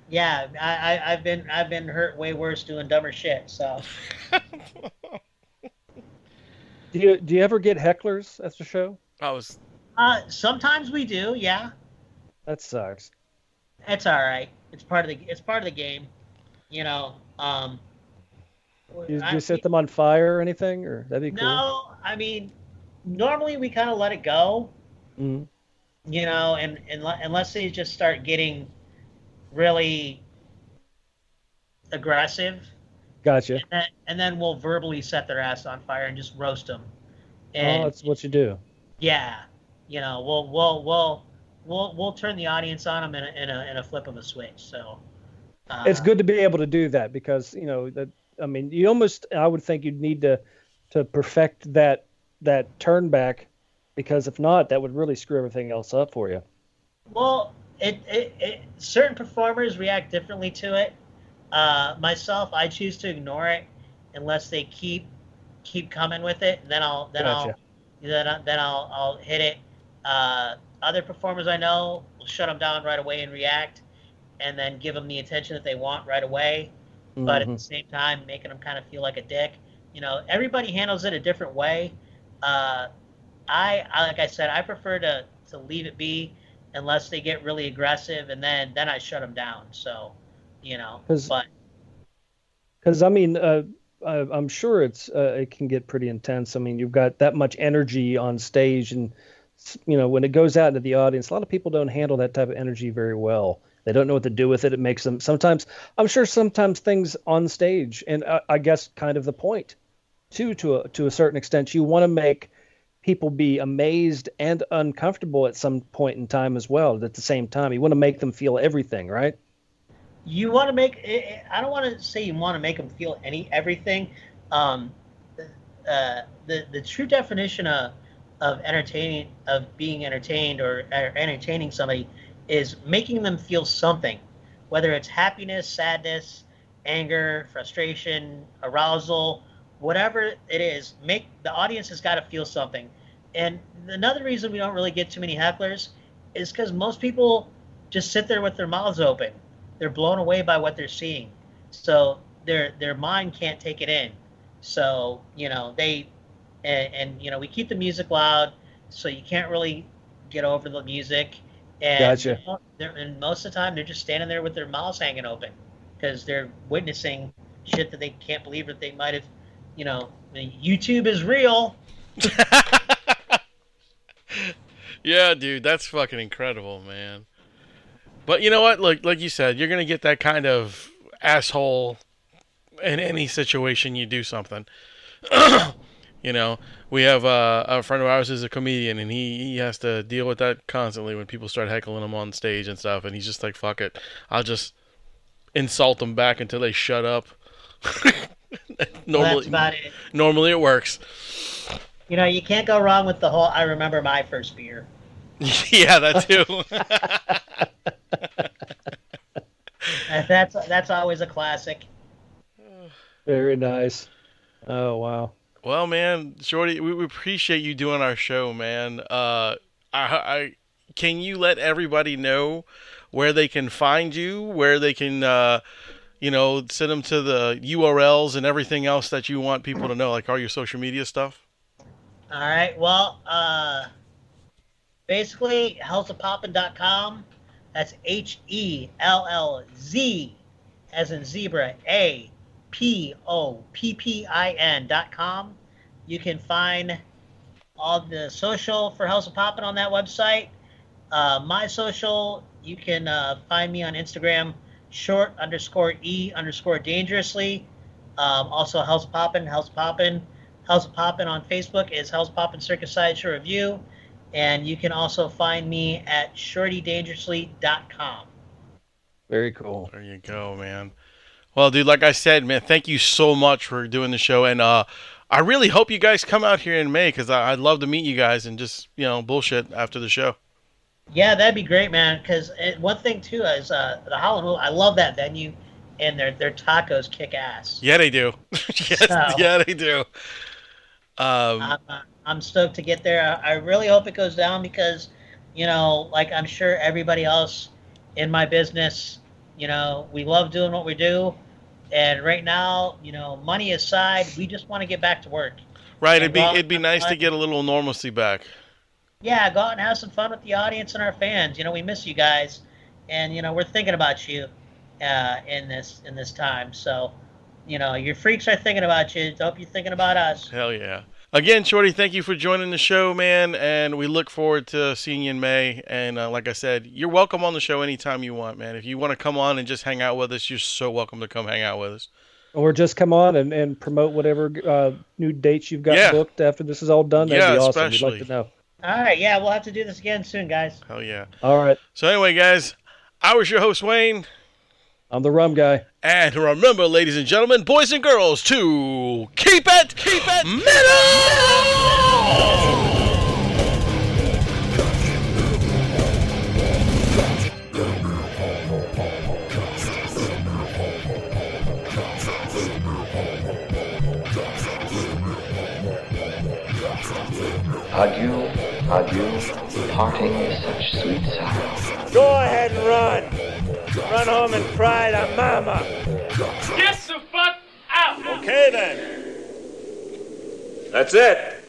Yeah, I, I I've been I've been hurt way worse doing dumber shit. So Do you do you ever get hecklers at the show? I was uh, sometimes we do. Yeah, That sucks. it's all right. It's part of the it's part of the game. You know. Um, Do you, I- you set them on fire or anything, or that'd be cool? No, I mean, normally we kind of let it go, Mhm. you know, and, and unless they just start getting really aggressive, Gotcha. and then, and then we'll verbally set their ass on fire and just roast them. Oh, that's what you do. yeah, you know, we'll we'll we'll we'll we'll turn the audience on them in a in a, in a flip of a switch. So uh, it's good to be able to do that because you know that I mean you almost I would think you'd need to to perfect that that turn back because if not that would really screw everything else up for you. Well, it, it, it certain performers react differently to it. Uh, myself, I choose to ignore it unless they keep keep coming with it. Then I'll then Gotcha. I'll then I- then I'll I'll hit it. Uh, other performers I know will shut them down right away and react, and then give them the attention that they want right away. But at the same time, making them kind of feel like a dick. You know, everybody handles it a different way. Uh, I, I like I said, I prefer to to leave it be unless they get really aggressive, and then then I shut them down. So, you know, 'Cause- but Because I mean, uh, I, I'm sure it's uh, it can get pretty intense. I mean, you've got that much energy on stage, and you know when it goes out into the audience, a lot of people don't handle that type of energy very well. They don't know what to do with it. It makes them sometimes. I'm sure sometimes things on stage, and I, I guess kind of the point, too, to a to a certain extent, you want to make people be amazed and uncomfortable at some point in time as well. At the same time, you want to make them feel everything, right? you want to make. I don't want to say you want to make them feel any everything. Um, uh, the the true definition of of entertaining of being entertained or, or entertaining somebody is making them feel something, whether it's happiness, sadness, anger, frustration, arousal, whatever it is. Make the audience has got to feel something. And another reason we don't really get too many hecklers is because most people just sit there with their mouths open. They're blown away by what they're seeing, so their their mind can't take it in. So you know they, and, and you know we keep the music loud, so you can't really get over the music. And, Gotcha. you know, and most of the time they're just standing there with their mouths hanging open because they're witnessing shit that they can't believe that they might have, you know, YouTube is real. yeah, dude, that's fucking incredible, man. But you know what? Like like you said, you're gonna get that kind of asshole in any situation you do something. you know, we have uh, a friend of ours is a comedian, and he he has to deal with that constantly when people start heckling him on stage and stuff, and he's just like, "Fuck it, I'll just insult them back until they shut up." normally, well, it. normally it works. You know, you can't go wrong with the whole. I remember my first beer. yeah, that too. that's that's always a classic. Very nice. Oh wow. Well, man, Shorty, we, appreciate you doing our show, man. Uh, I, I can you let everybody know where they can find you, where they can, uh, you know, send them to the URLs and everything else that you want people to know, like all your social media stuff. All right. Well, uh, basically, hellzapoppin.com. That's H E L L Z, as in zebra, A P O P P I N dot com. You can find all the social for Hellzapoppin' on that website. Uh, my social, you can uh, find me on Instagram, short underscore E underscore dangerously. Um, also, Hellzapoppin', House of Poppin. Hellzapoppin' on Facebook is Hellzapoppin' Circus Sideshow Review. And you can also find me at shortydangerously.com. Very cool. There you go, man. Well, dude, like I said, man, thank you so much for doing the show, and uh, I really hope you guys come out here in May because I'd love to meet you guys and just you know bullshit after the show. Yeah, that'd be great, man. Because one thing too is uh, the Howlin'. I love that venue, and their their tacos kick ass. Yeah, they do. yes, so, yeah, they do. Um, I'm, I'm stoked to get there. I really hope it goes down because, you know, like I'm sure everybody else in my business, you know, we love doing what we do and right now, you know, money aside, we just want to get back to work. Right. It'd be it'd be nice fun. to get a little normalcy back. Yeah, go out and have some fun with the audience and our fans. You know, we miss you guys, and you know, we're thinking about you uh, in this in this time. So, you know, your freaks are thinking about you. Hope you're thinking about us. Hell yeah. Again, Shorty, thank you for joining the show, man, and we look forward to seeing you in May. And uh, like I said, you're welcome on the show anytime you want, man. If you want to come on and just hang out with us, you're so welcome to come hang out with us. Or just come on and, and promote whatever uh, new dates you've got yeah. booked after this is all done. That'd yeah, be awesome. Especially. We'd like to know. All right, yeah, we'll have to do this again soon, guys. Hell yeah. All right. So anyway, guys, I was your host, Wayne. I'm the rum guy. And remember, ladies and gentlemen, boys and girls, to keep it, keep it metal! Adieu, adieu, parting is such sweet sorrow. Go ahead and run! Run home and cry to mama. Get the fuck out! Okay then. That's it.